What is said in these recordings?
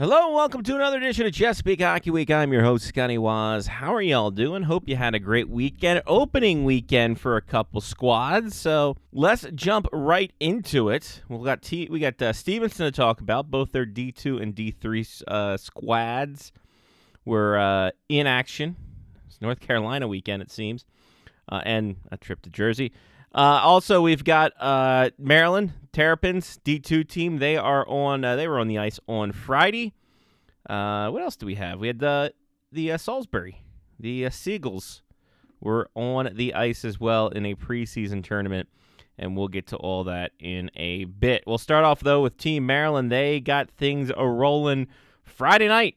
Hello and welcome to another edition of Chesapeake Hockey Week. I'm your host, Scotty Waz. How are y'all doing? Hope you had a great weekend, opening weekend for a couple squads. So let's jump right into it. We got T- we got uh, Stevenson to talk about. Both their D2 and D3 uh, squads were uh, in action. It's North Carolina weekend, it seems, uh, and a trip to Jersey. Uh, also, we've got uh, Maryland Terrapins D2 team. They are on. Uh, they were on the ice on Friday. Uh, what else do we have? We had the the uh, Salisbury, the uh, Seagulls were on the ice as well in a preseason tournament, and we'll get to all that in a bit. We'll start off though with Team Maryland. They got things a rolling Friday night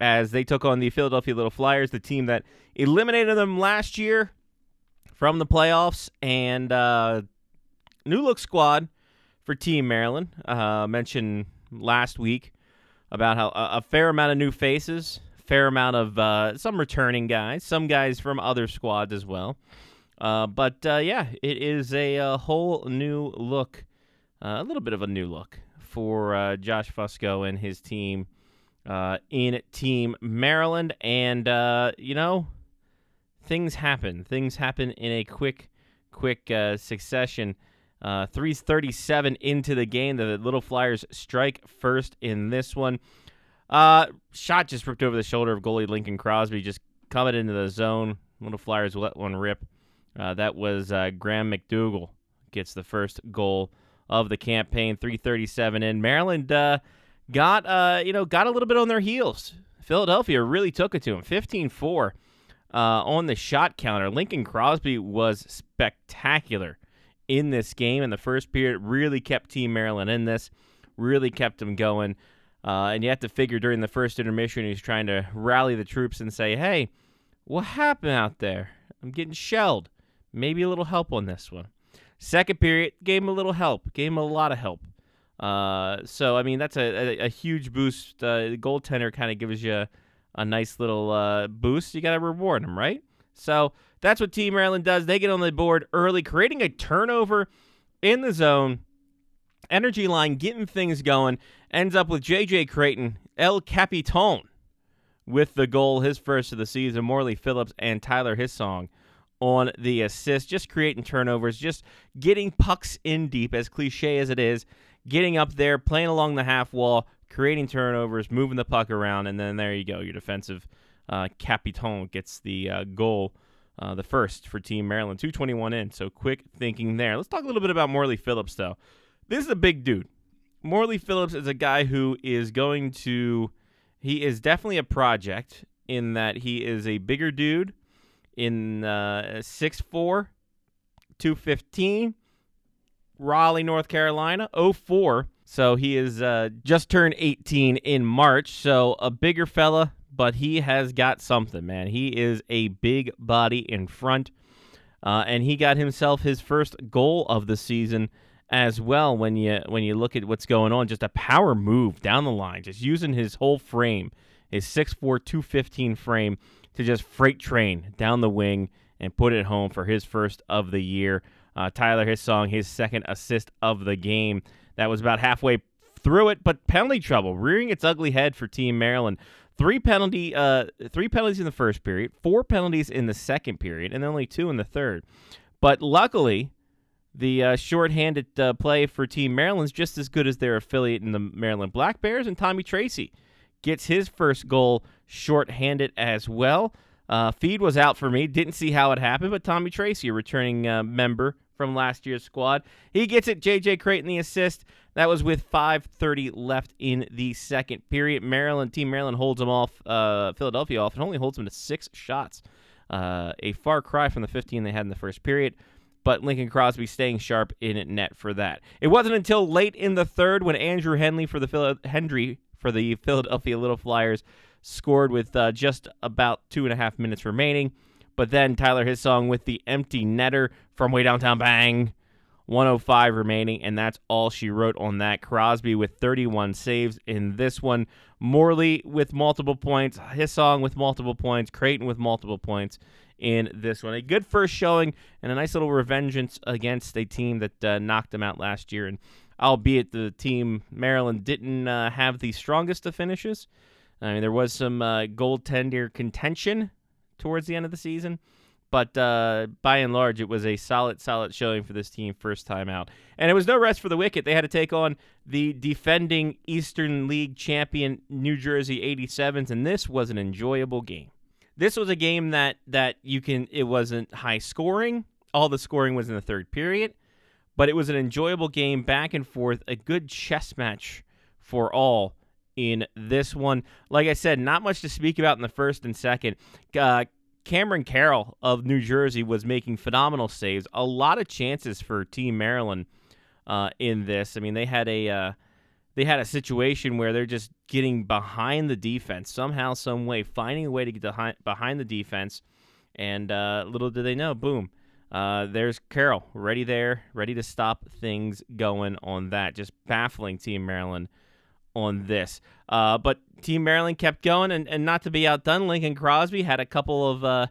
as they took on the Philadelphia Little Flyers, the team that eliminated them last year from the playoffs and uh, new look squad for Team Maryland. Uh, mentioned last week about how a, a, fair amount of new faces, fair amount of uh, some returning guys, some guys from other squads as well. Uh, but uh, yeah, it is a, a, whole new look, uh, a little bit of a new look for Josh Fusco and his team in Team Maryland. And, you know, things happen. Things happen in a quick, quick uh, succession. Uh, 337 into the game. The Little Flyers strike first in this one. Uh, shot just ripped over the shoulder of goalie Lincoln Crosby, just coming into the zone. Little Flyers let one rip. Uh, that was uh, Graham McDougall gets the first goal of the campaign. 337 in. Maryland uh, got uh, you know got a little bit on their heels. Philadelphia really took it to them. 15-4 uh, on the shot counter. Lincoln Crosby was spectacular in this game in the first period. Really kept Team Maryland in this. Really kept them going. Uh, and you have to figure during the first intermission, he's trying to rally the troops and say, "Hey, what happened out there? I'm getting shelled. Maybe a little help on this one." Second period, gave him a little help. Gave him a lot of help. Uh, so I mean, that's a, a, a huge boost. Uh, the goaltender kind of gives you a nice little uh, boost, you got to reward him, right? So that's what Team Maryland does. They get on the board early, creating a turnover in the zone. Energy line getting things going. Ends up with J.J. Creighton, El Capitan, with the goal, his first of the season. Morley Phillips and Tyler Hissong on the assist, just creating turnovers, just getting pucks in deep, as cliche as it is, getting up there, playing along the half wall, creating turnovers, moving the puck around, and then there you go. Your defensive uh, capitan gets the uh, goal, uh, the first for Team Maryland. 221 in, so quick thinking there. Let's talk a little bit about Morley Phillips, though. This is a big dude. Morley Phillips is a guy who is going to, he is definitely a project in that he is a bigger dude in uh, 6'4, 215, Raleigh, North Carolina, 04 so he is uh, just turned 18 in March. So a bigger fella, but he has got something, man. He is a big body in front. Uh, and he got himself his first goal of the season as well when you when you look at what's going on just a power move down the line just using his whole frame his 6'4 215 frame to just freight train down the wing and put it home for his first of the year uh, tyler hissong his second assist of the game that was about halfway through it, but penalty trouble rearing its ugly head for Team Maryland. Three penalty, uh, three penalties in the first period, four penalties in the second period, and only two in the third. But luckily, the uh, shorthanded uh, play for Team Maryland's just as good as their affiliate in the Maryland Black Bears, and Tommy Tracy gets his first goal shorthanded as well. Uh, feed was out for me. Didn't see how it happened, but Tommy Tracy, a returning uh, member from last year's squad. He gets it. JJ Creighton the assist. That was with 5:30 left in the second period. Maryland team Maryland holds them off. Uh, Philadelphia off and only holds them to six shots. Uh, a far cry from the 15 they had in the first period. But Lincoln Crosby staying sharp in net for that. It wasn't until late in the third when Andrew Henley for the Phil- Hendry for the Philadelphia Little Flyers scored with uh, just about two and a half minutes remaining. But then Tyler Hissong with the empty netter from way downtown. Bang. 105 remaining, and that's all she wrote on that. Crosby with 31 saves in this one. Morley with multiple points. Hissong with multiple points. Creighton with multiple points in this one. A good first showing and a nice little revengeance against a team that uh, knocked them out last year. And albeit the team Maryland didn't uh, have the strongest of finishes. I mean, there was some uh, goaltender contention towards the end of the season, but uh, by and large, it was a solid, solid showing for this team first time out. And it was no rest for the wicket. They had to take on the defending Eastern League champion New Jersey 87s, and this was an enjoyable game. This was a game that that you can. It wasn't high scoring. All the scoring was in the third period, but it was an enjoyable game, back and forth, a good chess match for all in this one. Like I said, not much to speak about in the first and second. Uh, Cameron Carroll of New Jersey was making phenomenal saves. A lot of chances for Team Maryland uh, in this. I mean, they had a uh, they had a situation where they're just getting behind the defense somehow, some way, finding a way to get behind the defense. And uh, little did they know, boom, uh, there's Carroll ready there, ready to stop things going on that. Just baffling Team Maryland on this. Uh, but Team Maryland kept going, and, and not to be outdone, Lincoln Crosby had a couple of uh,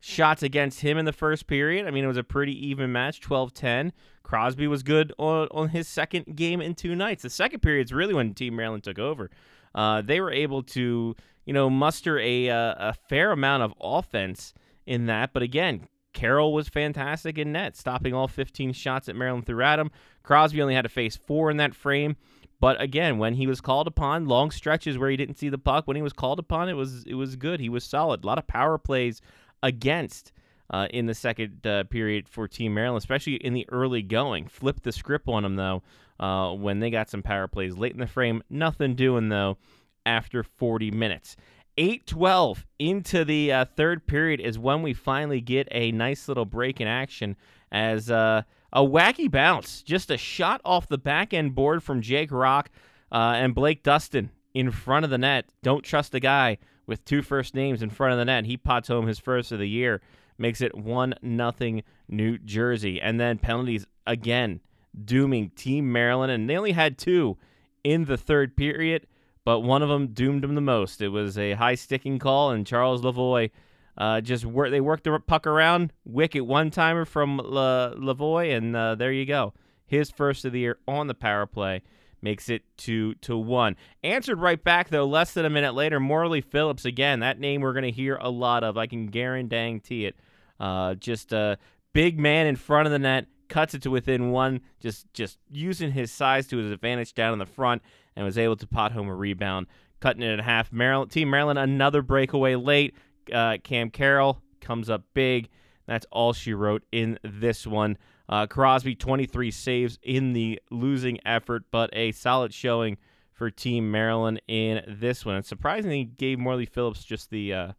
shots against him in the first period. I mean, it was a pretty even match, 12 10. Crosby was good on, on his second game in two nights. The second period is really when Team Maryland took over. Uh, they were able to, you know, muster a, uh, a fair amount of offense in that. But again, Carroll was fantastic in net, stopping all 15 shots that Maryland threw at him. Crosby only had to face four in that frame. But again, when he was called upon, long stretches where he didn't see the puck, when he was called upon, it was it was good. He was solid. A lot of power plays against uh, in the second uh, period for Team Maryland, especially in the early going. Flipped the script on them though uh, when they got some power plays late in the frame. Nothing doing though after 40 minutes. 8-12 into the uh, third period is when we finally get a nice little break in action as uh, a wacky bounce, just a shot off the back end board from Jake Rock uh, and Blake Dustin in front of the net. Don't trust a guy with two first names in front of the net. He pots home his first of the year, makes it one nothing New Jersey, and then penalties again, dooming Team Maryland, and they only had two in the third period, but one of them doomed them the most. It was a high sticking call, and Charles Lavoie uh, just work, they worked the puck around, wicket one timer from La, Lavoie, and uh, there you go. His first of the year on the power play makes it two to one. Answered right back though, less than a minute later, Morley Phillips again. That name we're gonna hear a lot of. I can guarantee it. Uh, just a big man in front of the net, cuts it to within one. Just just using his size to his advantage down in the front, and was able to pot home a rebound, cutting it in half. Maryland Team Maryland another breakaway late uh, Cam Carroll comes up big. That's all she wrote in this one. Uh, Crosby 23 saves in the losing effort, but a solid showing for Team Maryland in this one. And surprisingly, gave Morley Phillips just the uh,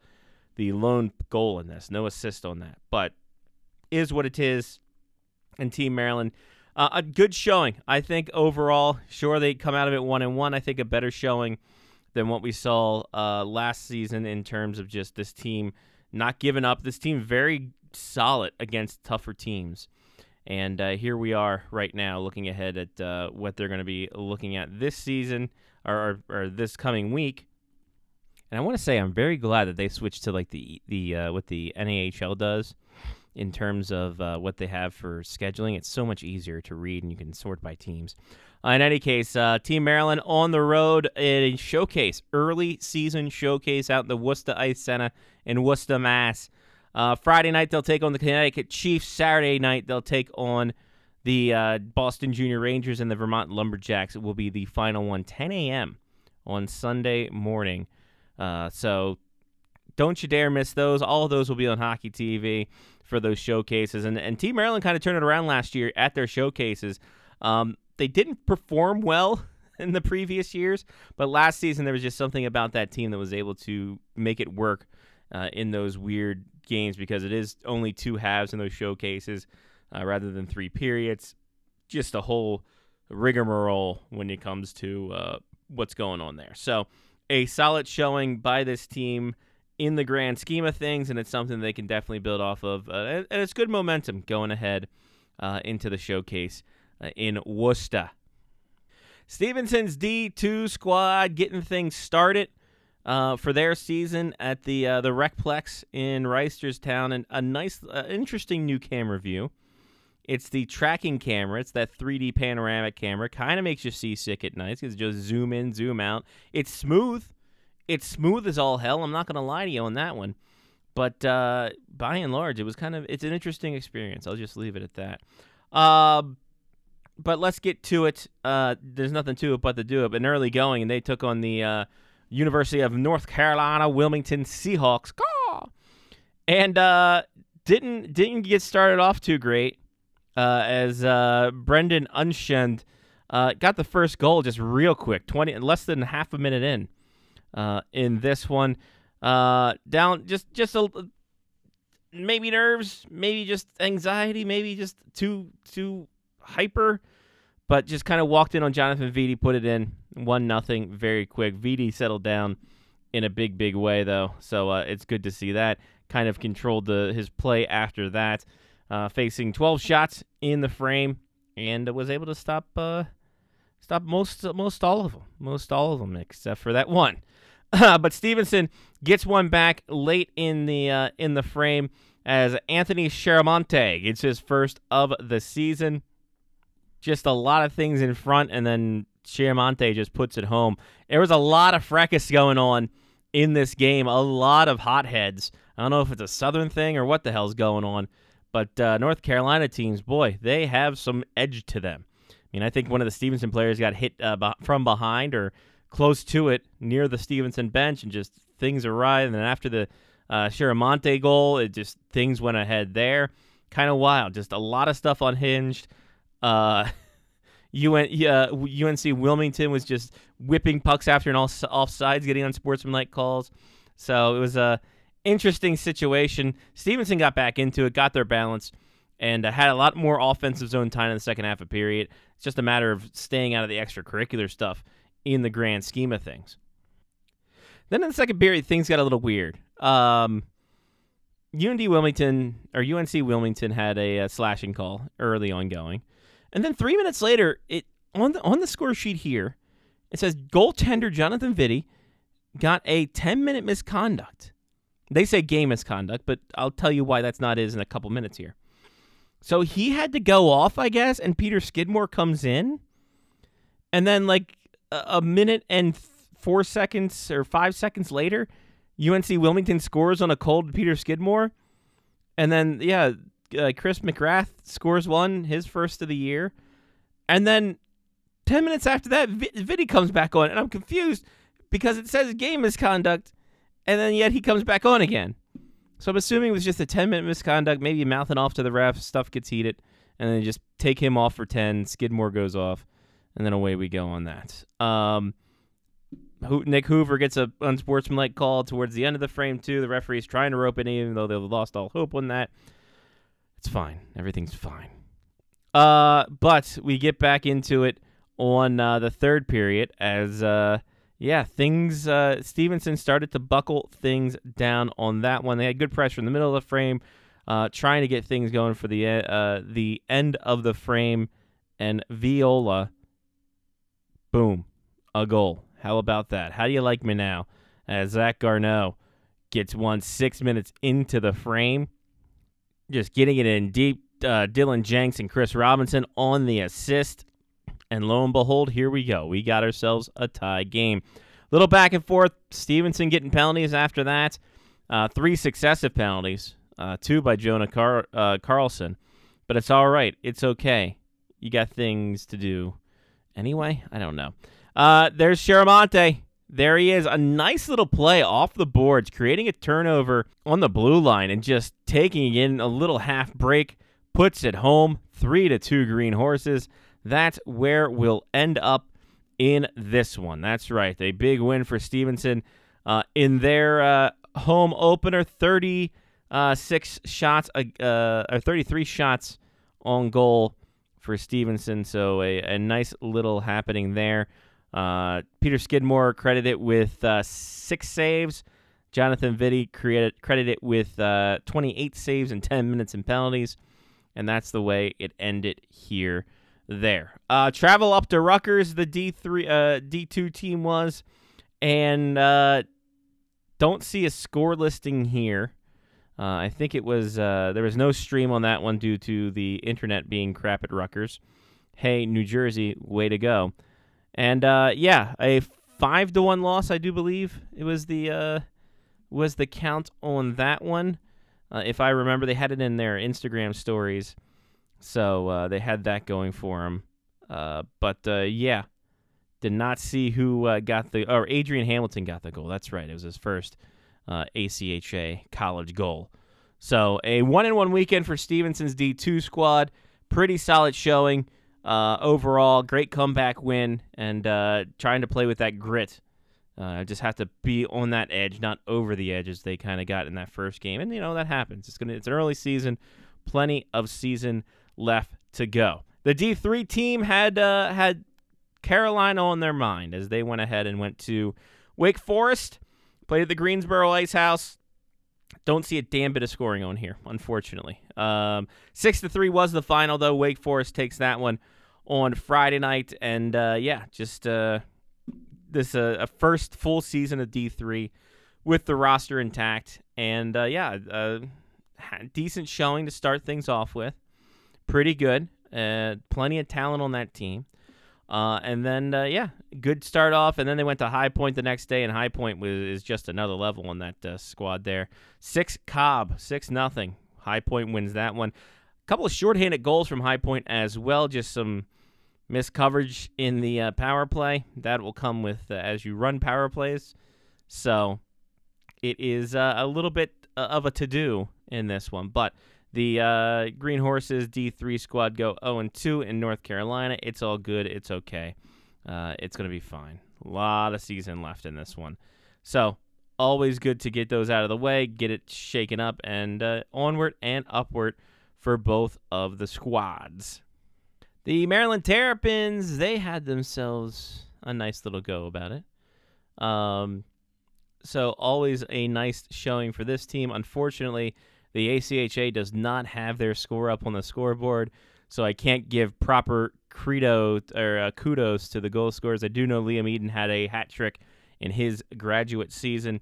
the lone goal in this, no assist on that. But is what it is. And Team Maryland, uh, a good showing, I think overall. Sure, they come out of it one and one. I think a better showing than what we saw uh, last season in terms of just this team not giving up. This team very solid against tougher teams. And uh, here we are right now looking ahead at uh, what they're going to be looking at this season or, or, or, this coming week. And I want to say I'm very glad that they switched to like the the uh, what the NAHL does in terms of uh, what they have for scheduling. It's so much easier to read and you can sort by teams. Uh, in any case, uh, Team Maryland on the road in showcase, early season showcase out in the Worcester Ice Center in Worcester, Mass. Uh, Friday night they'll take on the Connecticut Chiefs. Saturday night they'll take on the uh, Boston Junior Rangers and the Vermont Lumberjacks. It will be the final one, 10 a.m. on Sunday morning. Uh, so don't you dare miss those. All of those will be on Hockey TV for those showcases. And, and Team Maryland kind of turned it around last year at their showcases. Um, they didn't perform well in the previous years, but last season there was just something about that team that was able to make it work uh, in those weird games because it is only two halves in those showcases uh, rather than three periods. Just a whole rigmarole when it comes to uh, what's going on there. So, a solid showing by this team in the grand scheme of things, and it's something they can definitely build off of. Uh, and it's good momentum going ahead uh, into the showcase in Worcester. Stevenson's D2 squad getting things started uh, for their season at the uh, the Recplex in Reisterstown, and a nice, uh, interesting new camera view It's the tracking camera. It's that 3D panoramic camera. Kind of makes you seasick at night because just zoom in, zoom out. It's smooth. It's smooth as all hell. I'm not going to lie to you on that one. But uh, by and large, it was kind of it's an interesting experience. I'll just leave it at that. Uh, but let's get to it. Uh, there's nothing to it but to do it. An early going, and they took on the uh, University of North Carolina Wilmington Seahawks, and uh, didn't didn't get started off too great uh, as uh, Brendan Unshend got the first goal just real quick, twenty less than half a minute in in this one. Uh, down just just a maybe nerves, maybe just anxiety, maybe just too too hyper, but just kind of walked in on Jonathan Vitti, put it in one nothing very quick. Vitti settled down in a big big way though, so uh, it's good to see that. Kind of controlled the his play after that, uh, facing 12 shots in the frame and was able to stop uh, stop most most all of them, most all of them except for that one. but Stevenson gets one back late in the uh, in the frame as Anthony Chiaramonte gets his first of the season. Just a lot of things in front, and then Chiaramonte just puts it home. There was a lot of fracas going on in this game, a lot of hotheads. I don't know if it's a Southern thing or what the hell's going on, but uh, North Carolina teams, boy, they have some edge to them. I mean, I think one of the Stevenson players got hit uh, from behind or close to it near the Stevenson bench, and just things awry. And then after the uh, Chiaramonte goal, it just things went ahead there. Kind of wild. Just a lot of stuff unhinged. Uh, UN, uh, UNC Wilmington was just whipping pucks after and all offsides, getting unsportsmanlike calls. So it was a interesting situation. Stevenson got back into it, got their balance, and uh, had a lot more offensive zone time in the second half of period. It's just a matter of staying out of the extracurricular stuff in the grand scheme of things. Then in the second period, things got a little weird. Um, UND Wilmington or UNC Wilmington had a, a, slashing call early on going, and then three minutes later, it on the on the score sheet here, it says goaltender Jonathan Vitti got a 10 minute misconduct. They say game misconduct, but I'll tell you why that's not is in a couple minutes here. So he had to go off, I guess, and Peter Skidmore comes in, and then like a minute and four seconds or five seconds later, UNC Wilmington scores on a cold Peter Skidmore, and then yeah, uh, Chris McGrath scores one, his first of the year, and then ten minutes after that, v- Vitti comes back on, and I'm confused because it says game misconduct, and then yet he comes back on again. So I'm assuming it was just a 10 minute misconduct, maybe mouthing off to the ref, stuff gets heated, and then just take him off for 10. Skidmore goes off and then away we go on that. Um, Nick Hoover gets a unsportsmanlike call towards the end of the frame too. The referee's trying to rope it, in, even though they've lost all hope on that. It's fine. Everything's fine. Uh, but we get back into it on uh, the third period as uh, yeah, things uh, Stevenson started to buckle things down on that one. They had good pressure in the middle of the frame, uh, trying to get things going for the uh, the end of the frame, and Viola Boom. A goal. How about that? How do you like me now? As Zach Garneau gets one six minutes into the frame, just getting it in deep. Uh, Dylan Jenks and Chris Robinson on the assist. And lo and behold, here we go. We got ourselves a tie game. Little back and forth. Stevenson getting penalties after that. Uh, three successive penalties, uh, two by Jonah Car- uh, Carlson. But it's all right. It's okay. You got things to do anyway. I don't know. Uh, there's Chiaramonte. There he is. A nice little play off the boards, creating a turnover on the blue line and just taking in a little half break, puts it home. Three to two green horses. That's where we'll end up in this one. That's right. A big win for Stevenson uh, in their uh, home opener. 36 uh, shots, uh, or 33 shots on goal for Stevenson. So a, a nice little happening there. Uh, Peter Skidmore credited with uh, six saves. Jonathan Vitti created, credited with uh, 28 saves and 10 minutes in penalties. And that's the way it ended here. There. Uh, travel up to Rutgers, the D3, uh, D2 team was. And don't see a score listing here. I think it was there was no stream on that one due to the internet being crap at Rutgers. Hey, New Jersey, way to go! And uh, yeah, a five to one loss, I do believe it was the uh, was the count on that one. Uh, if I remember, they had it in their Instagram stories, so uh, they had that going for them. but yeah, did not see who got the or Adrian Hamilton got the goal. That's right, it was his first uh, ACHA college goal. So a one in one weekend for Stevenson's D2 squad. Pretty solid showing uh, overall. Great comeback win and uh, trying to play with that grit. Uh, just have to be on that edge, not over the edge as they kind of got in that first game. And you know that happens. It's gonna. It's an early season. Plenty of season left to go. The D3 team had uh, had Carolina on their mind as they went ahead and went to Wake Forest Played at the Greensboro Ice House. Don't see a damn bit of scoring on here, unfortunately. Um, six to three was the final, though. Wake Forest takes that one on Friday night, and uh, yeah, just uh, this uh, a first full season of D three with the roster intact, and uh, yeah, uh, decent showing to start things off with. Pretty good. Uh, plenty of talent on that team. Uh, and then, uh, yeah, good start off. And then they went to High Point the next day, and High Point was, is just another level on that uh, squad there. Six Cobb, six nothing. High Point wins that one. A couple of shorthanded goals from High Point as well. Just some missed coverage in the uh, power play. That will come with uh, as you run power plays. So it is uh, a little bit of a to do in this one, but the uh, Green Horses D3 squad go 0 and 2 in North Carolina. It's all good. It's okay. Uh, it's going to be fine. A lot of season left in this one. So, always good to get those out of the way, get it shaken up, and uh, onward and upward for both of the squads. The Maryland Terrapins, they had themselves a nice little go about it. Um, so, always a nice showing for this team. Unfortunately, the ACHA does not have their score up on the scoreboard, so I can't give proper credo or uh, kudos to the goal scorers. I do know Liam Eden had a hat trick in his graduate season.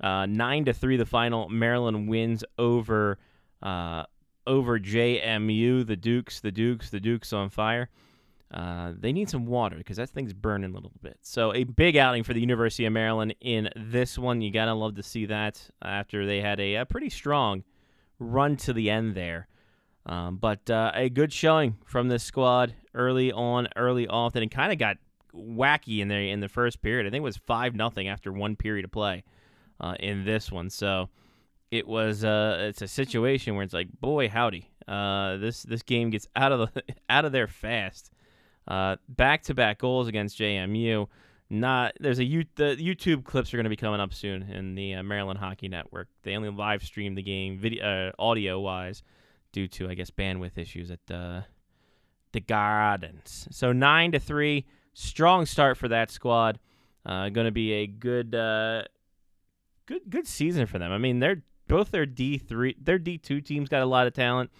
Uh, nine to three, the final. Maryland wins over uh, over JMU. The Dukes, the Dukes, the Dukes on fire. Uh, they need some water because that thing's burning a little bit. So a big outing for the University of Maryland in this one. You gotta love to see that after they had a, a pretty strong run to the end there. Um, but uh, a good showing from this squad early on, early often, and kind of got wacky in the in the first period. I think it was five nothing after one period of play uh, in this one. So it was uh, it's a situation where it's like, boy, howdy, uh, this this game gets out of the out of there fast. Back to back goals against JMU not there's a U, the YouTube clips are going to be coming up soon in the uh, Maryland Hockey Network. They only live stream the game video uh, audio wise due to I guess bandwidth issues at uh, the Gardens. So nine to three, strong start for that squad. Uh, going to be a good uh, good good season for them. I mean they're both their D three their D two teams got a lot of talent,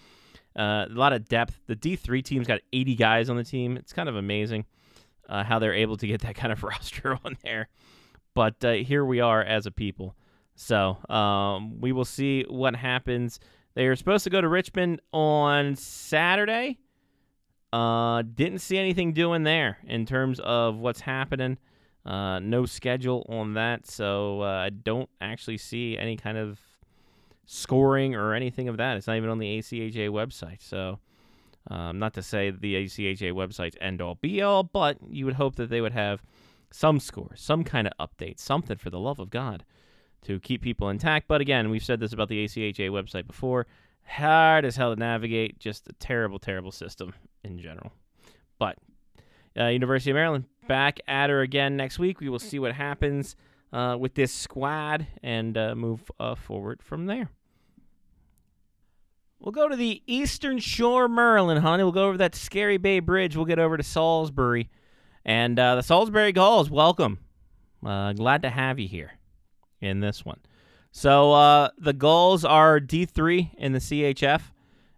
uh, a lot of depth. The D three team's got 80 guys on the team. It's kind of amazing uh, how they're able to get that kind of roster on there. But uh, here we are as a people. So um, we will see what happens. They are supposed to go to Richmond on Saturday. Uh, didn't see anything doing there in terms of what's happening. Uh, no schedule on that, so uh, I don't actually see any kind of scoring or anything of that. It's not even on the ACHA website. So um, not to say the ACHA website's end all be all, but you would hope that they would have some score, some kind of update, something for the love of God to keep people intact. But again, we've said this about the ACHA website before. Hard as hell to navigate, just a terrible, terrible system in general. But uh, University of Maryland back at her again next week. We will see what happens uh, with this squad and uh, move uh, forward from there. We'll go to the Eastern Shore, Maryland, honey. We'll go over that Scary Bay Bridge. We'll get over to Salisbury. And uh, the Salisbury Gulls, welcome. Uh, glad to have you here in this one. So uh, the Gulls are D3 in the CHF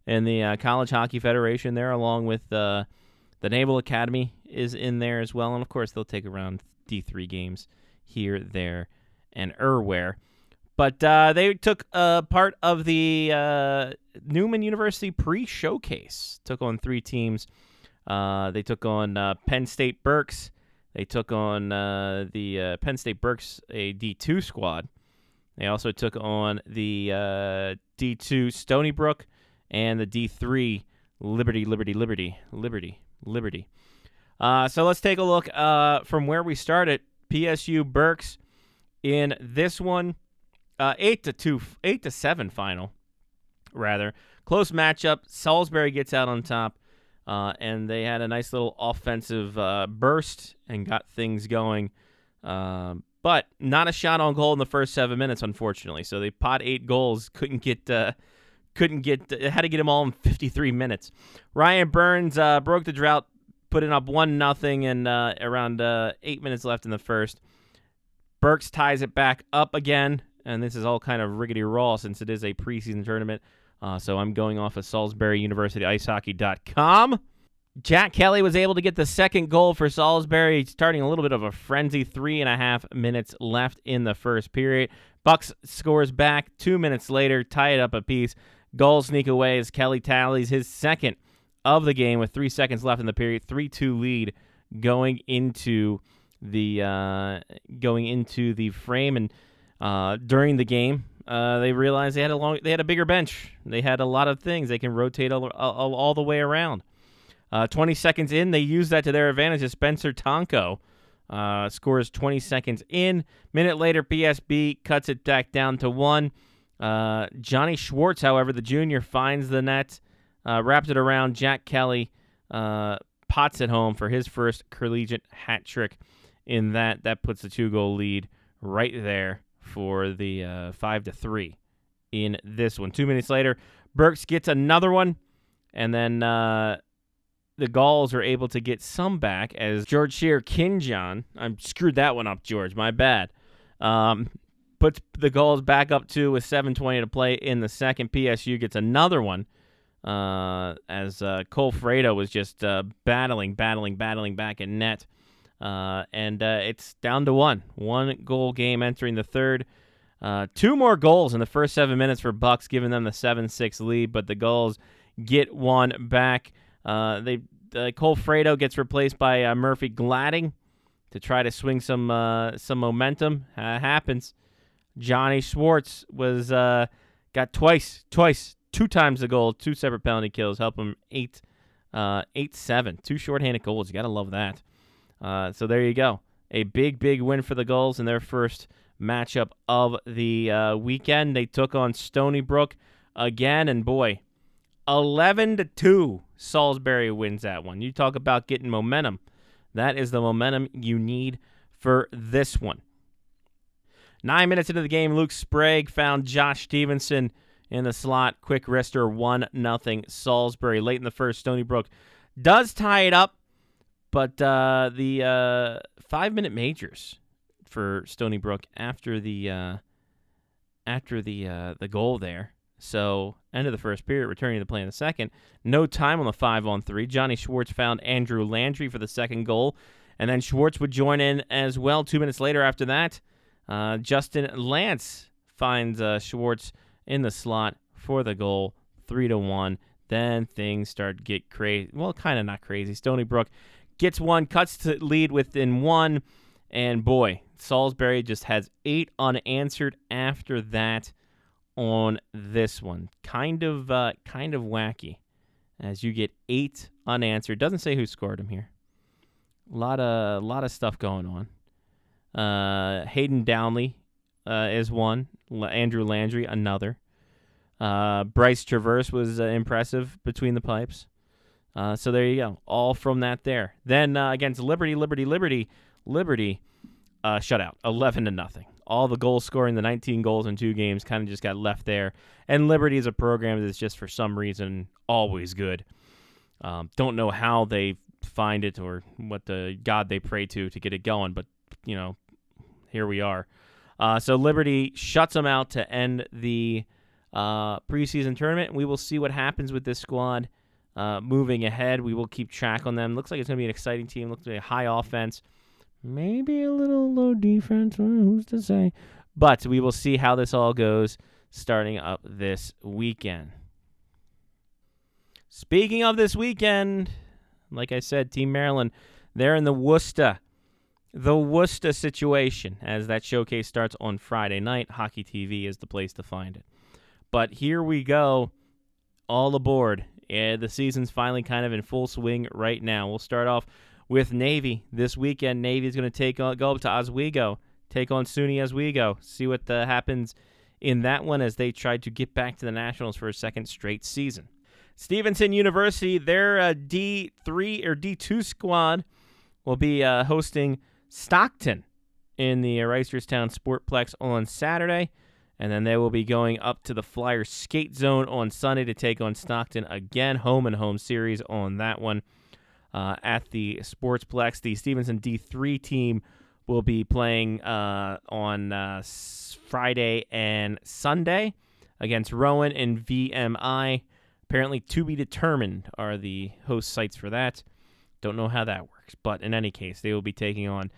in the uh, College Hockey Federation there, along with uh, the Naval Academy is in there as well. And of course, they'll take around D3 games here, there, and everywhere. But uh, they took uh, part of the uh, Newman University pre-showcase. Took on three teams. Uh, they took on uh, Penn State Berks. They took on uh, the Penn State Berks, a D2 squad. They also took on the D2 Stony Brook and the D3 Liberty, Liberty, Liberty, Liberty, Liberty. so let's take a look from where we started. PSU Berks in this one. Uh, eight to two, eight to seven final, rather close matchup. Salisbury gets out on top, uh, and they had a nice little offensive uh, burst and got things going. Um, but not a shot on goal in the first seven minutes, unfortunately. So they pot eight goals, couldn't get, uh, couldn't get, had to get them all in 53 minutes. Ryan Burns uh, broke the drought, putting up one nothing, and uh, around eight minutes left in the first. Berks ties it back up again and this is all kind of riggedy raw since it is a preseason tournament. Uh, so I'm going off of Salisbury University Icehockey.com. Jack Kelly was able to get the second goal for Salisbury, starting a little bit of a frenzy. Three and a half minutes left in the first period. Berks scores back two minutes later, tie it up a piece. Goals sneak away as Kelly tallies his second of the game with three seconds left in the period. Three-two lead going into the uh, going into the frame and uh, during the game, uh, they realized they had a long, they had a bigger bench. They had a lot of things they can rotate all, all, all the way around. Uh, 20 seconds in, they use that to their advantage. Spencer Tonko uh, scores 20 seconds in. Minute later, PSB cuts it back down to one. Uh, Johnny Schwartz, however, the junior finds the net, uh, wraps it around. Jack Kelly pots it home for his first collegiate hat trick. In that, that puts the two goal lead right there for the uh, five to three in this one. Two minutes later, Burks gets another one, and then uh, the Gulls are able to get some back as George Shear Kinjon. I screwed that one up, George. My bad. Um, puts the Gulls back up two with 7:20 to play in the second. PSU gets another one. Uh, as uh, Cole Fredo was just uh, battling, battling, battling back in net. Uh, and uh, it's down to one. One goal game entering the third. Uh, two more goals in the first seven minutes for Berks, giving them the seven-six lead. But the Gulls get one back. Uh, they Cole Fredo gets replaced by uh, Murphy Gladding to try to swing some uh, some momentum. happens. Johnny Schwartz was got twice, twice, two times the goal, two separate penalty kills, help him eight, eight seven, two shorthanded goals. You gotta love that. Uh, so there you go. A big, big win for the Gulls in their first matchup of the uh, weekend. They took on Stony Brook again, and boy, 11 to 2, Salisbury wins that one. You talk about getting momentum. That is the momentum you need for this one. Nine minutes into the game, Luke Sprague found Josh Stevenson in the slot. Quick wrister, 1 nothing Salisbury. Late in the first, Stony Brook does tie it up but uh, the uh, five minute majors for Stony Brook after the uh, after the uh, the goal there. So end of the first period, returning to play in the second. No time on the five on three. Johnny Schwartz found Andrew Landry for the second goal, and then Schwartz would join in as well. Two minutes later, after that, uh, Justin Lance finds uh, Schwartz in the slot for the goal, three to one. Then things start get crazy. Well, kind of not crazy. Stony Brook gets one, cuts to lead within one, and boy, Salisbury just has eight unanswered after that on this one. Kind of, uh, kind of wacky, as you get eight unanswered. Doesn't say who scored them here. A lot of, lot of stuff going on. Uh, Hayden Downley uh, is one. Andrew Landry another. Uh, Bryce Traverse was uh, impressive between the pipes. Uh, so there you go. All from that there. Then uh, against Liberty, Liberty, Liberty, Liberty, uh, shutout, eleven to nothing. All the goals scoring, the 19 goals in two games, kind of just got left there. And Liberty is a program that's just for some reason always good. Um, don't know how they find it or what the God they pray to to get it going, but you know, here we are. Uh, so Liberty shuts them out to end the uh, preseason tournament. We will see what happens with this squad uh, moving ahead. We will keep track on them. Looks like it's going to be an exciting team. Looks like a high offense, maybe a little low defense. Who's to say? But we will see how this all goes starting up this weekend. Speaking of this weekend, like I said, Team Maryland, they're in the Worcester. The Worcester situation, as that showcase starts on Friday night. Hockey TV is the place to find it. But here we go, all aboard. Yeah, the season's finally kind of in full swing right now. We'll start off with Navy this weekend. Navy is going to take on, go up to Oswego, take on SUNY Oswego, see what uh, happens in that one as they try to get back to the Nationals for a second straight season. Stevenson University, their uh, D3 or D2 squad will be uh, hosting Stockton in the Reisterstown Sportplex on Saturday. And then they will be going up to the Flyers skate zone on Sunday to take on Stockton again. Home and home series on that one uh, at the Sportsplex. The Stevenson D3 team will be playing uh, on uh, Friday and Sunday against Rowan and VMI. Apparently, to be determined are the host sites for that. Don't know how that works, but in any case, they will be taking on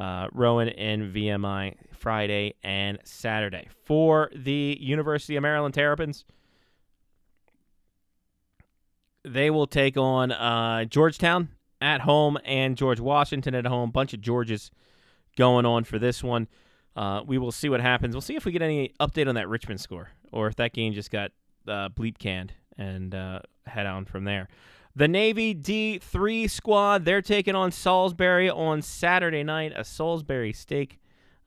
uh, Rowan and VMI Friday and Saturday. For the University of Maryland Terrapins, they will take on uh, Georgetown at home and George Washington at home. Bunch of Georges going on for this one. Uh, we will see what happens. We'll see if we get any update on that Richmond score or if that game just got uh, bleep canned and uh, head on from there. The Navy D3 squad, they're taking on Salisbury on Saturday night. A Salisbury steak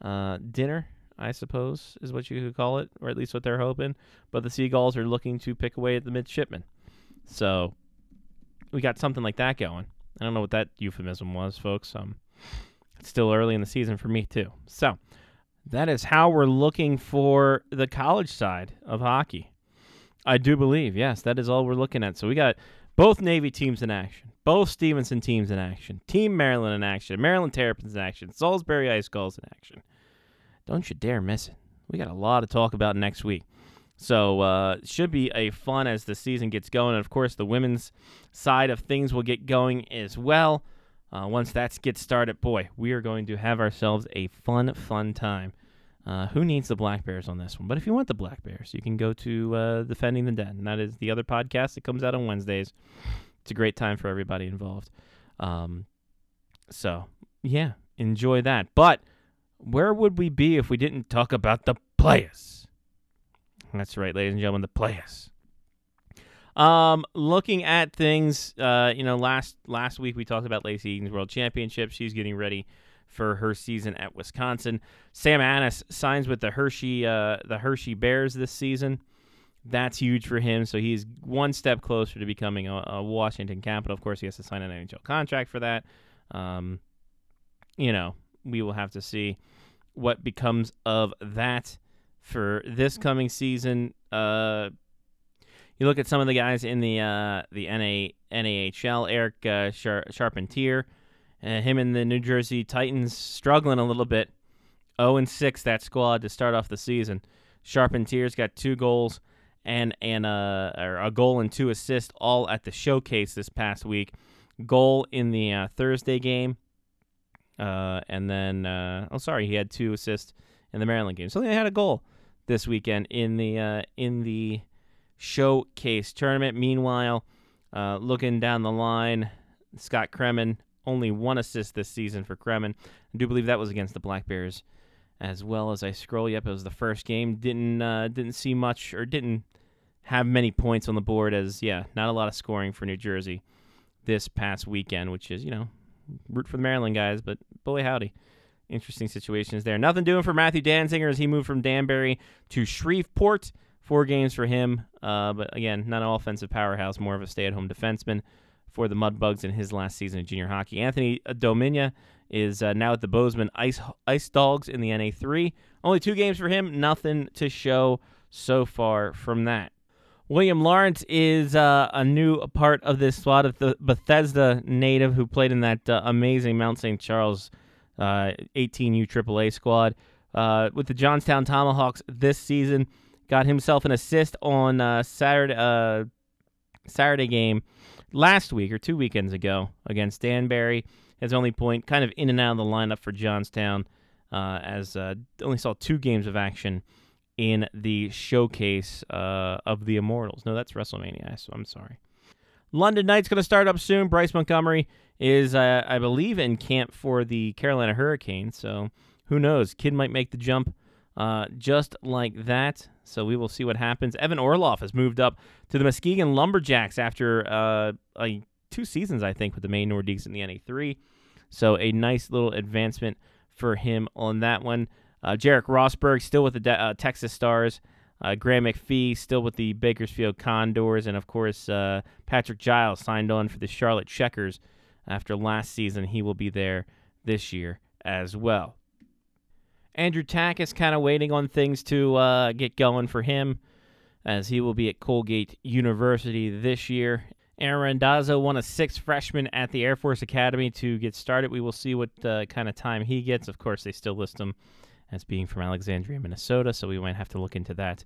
uh, dinner, I suppose, is what you could call it, or at least what they're hoping. But the Seagulls are looking to pick away at the midshipmen. So we got something like that going. I don't know what that euphemism was, folks. Um, it's still early in the season for me, too. So that is how we're looking for the college side of hockey. I do believe, yes, that is all we're looking at. So we got both Navy teams in action, both Stevenson teams in action, Team Maryland in action, Maryland Terrapins in action, Salisbury Ice Gulls in action. Don't you dare miss it. We got a lot to talk about next week. So uh, should be a fun as the season gets going. And of course, the women's side of things will get going as well. Uh, once that gets started, boy, we are going to have ourselves a fun, fun time. Uh, who needs the Black Bears on this one? But if you want the Black Bears, you can go to uh, Defending the and that is the other podcast that comes out on Wednesdays. It's a great time for everybody involved. Um, so yeah, enjoy that. But where would we be if we didn't talk about the players? That's right, ladies and gentlemen, the players. Um, looking at things, uh, you know, last last week we talked about Lacey Eden's World Championship. She's getting ready for her season at Wisconsin. Sam Anas signs with the Hershey uh, the Hershey Bears this season. That's huge for him. So he's one step closer to becoming a, a Washington Capital. Of course, he has to sign an NHL contract for that. Um, you know, we will have to see what becomes of that for this coming season. Uh, you look at some of the guys in the uh, the NA, NAHL, Eric uh, Char- Charpentier, uh, him and the New Jersey Titans struggling a little bit. 0 and 6 that squad to start off the season. Charpentier's got two goals and and uh, a goal and two assists all at the showcase this past week. Goal in the uh, Thursday game, uh, and then uh, oh sorry, he had two assists in the Maryland game. So they had a goal this weekend in the uh, in the showcase tournament. Meanwhile, uh, looking down the line, Scott Kremen only one assist this season for Kremen. I do believe that was against the Black Bears. As well as I scroll, yep, it was the first game. Didn't uh, didn't see much or didn't have many points on the board. As yeah, not a lot of scoring for New Jersey this past weekend, which is you know root for the Maryland guys, but boy howdy, interesting situations there. Nothing doing for Matthew Danziger as he moved from Danbury to Shreveport. Four games for him, uh, but again, not an offensive powerhouse, more of a stay-at-home defenseman for the Mudbugs in his last season of junior hockey. Anthony Dominia is uh, now at the Bozeman Ice Ice Dogs in the NA3. Only two games for him, nothing to show so far from that. William Lawrence is uh, a new part of this squad of the Bethesda native who played in that uh, amazing Mount St. Charles 18U uh, AAA squad. Uh, with the Johnstown Tomahawks this season, got himself an assist on uh, Saturday Saturday game last week or two weekends ago against Danbury. His only point, kind of in and out of the lineup for Johnstown. uh, as uh, only saw two games of action in the showcase uh, of the Immortals. No, that's WrestleMania. So I'm sorry. London Knight's going to start up soon. Bryce Montgomery is, uh, I believe, in camp for the Carolina Hurricanes. So who knows? Kid might make the jump uh, just like that. So we will see what happens. Evan Orlov has moved up to the Muskegon Lumberjacks after uh, a, two seasons, I think, with the Maine Nordiques in the NA3. So a nice little advancement for him on that one. Uh, Jarek Rosberg still with the De- uh, Texas Stars. Uh, Graham McPhee still with the Bakersfield Condors, and of course uh, Patrick Giles signed on for the Charlotte Checkers after last season. He will be there this year as well. Andrew Tack is kind of waiting on things to uh, get going for him, as he will be at Colgate University this year. Aaron Randazzo, one of six freshmen at the Air Force Academy to get started. We will see what uh, kind of time he gets. Of course, they still list him as being from Alexandria, Minnesota, so we might have to look into that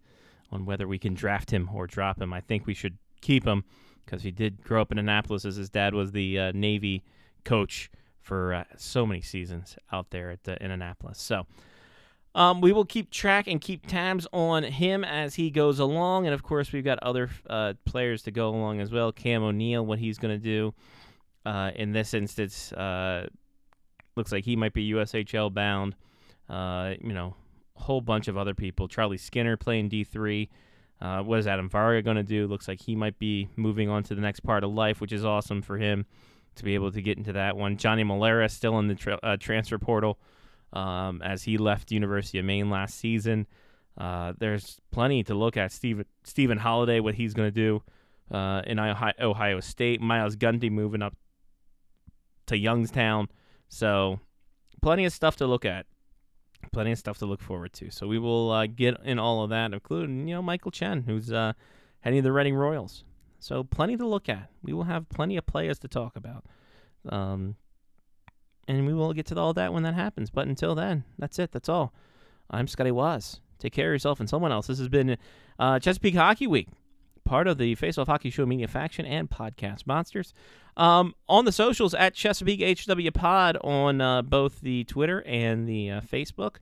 on whether we can draft him or drop him. I think we should keep him because he did grow up in Annapolis, as his dad was the uh, Navy coach for uh, so many seasons out there at in Annapolis. So um, we will keep track and keep tabs on him as he goes along, and of course we've got other uh, players to go along as well. Cam O'Neill, what he's going to do uh, in this instance, uh, looks like he might be USHL bound. Uh, you know, a whole bunch of other people. Charlie Skinner playing D three. Uh, what is Adam Varga going to do? Looks like he might be moving on to the next part of life, which is awesome for him to be able to get into that one. Johnny Malera still in the tra- uh, transfer portal um, as he left University of Maine last season. Uh, there's plenty to look at. Stephen Stephen Holiday, what he's going to do uh, in Ohio State. Miles Gundy moving up to Youngstown. So, plenty of stuff to look at. Plenty of stuff to look forward to. So we will uh, get in all of that, including you know Michael Chen, who's uh, heading the Reading Royals. So plenty to look at. We will have plenty of players to talk about. Um, and we will get to all that when that happens. But until then, that's it. That's all. I'm Scotty Waz. Take care of yourself and someone else. This has been uh, Chesapeake Hockey Week, part of the Face Off Hockey Show Media Faction and Podcast Monsters. Um, on the socials at Chesapeake HW Pod on uh, both the Twitter and the uh, Facebook.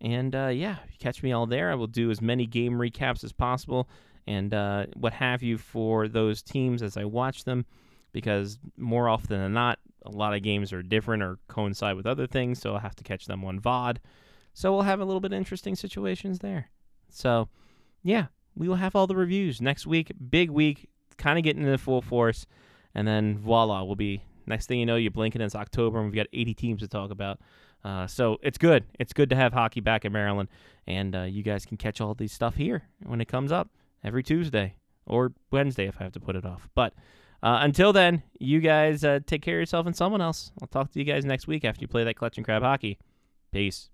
And uh, yeah, catch me all there. I will do as many game recaps as possible and uh, what have you for those teams as I watch them because more often than not, a lot of games are different or coincide with other things, so I'll have to catch them on VOD. So we'll have a little bit interesting situations there. So, yeah, we will have all the reviews next week. Big week, kind of getting into full force. And then voila, we'll be, next thing you know, you're blinking it's October and we've got 80 teams to talk about. Uh, so it's good. It's good to have hockey back in Maryland. And uh, you guys can catch all these stuff here when it comes up every Tuesday or Wednesday if I have to put it off. But uh, until then, you guys uh, take care of yourself and someone else. I'll talk to you guys next week after you play that clutch and crab hockey. Peace.